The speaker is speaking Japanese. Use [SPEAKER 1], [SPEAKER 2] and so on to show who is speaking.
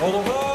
[SPEAKER 1] 報道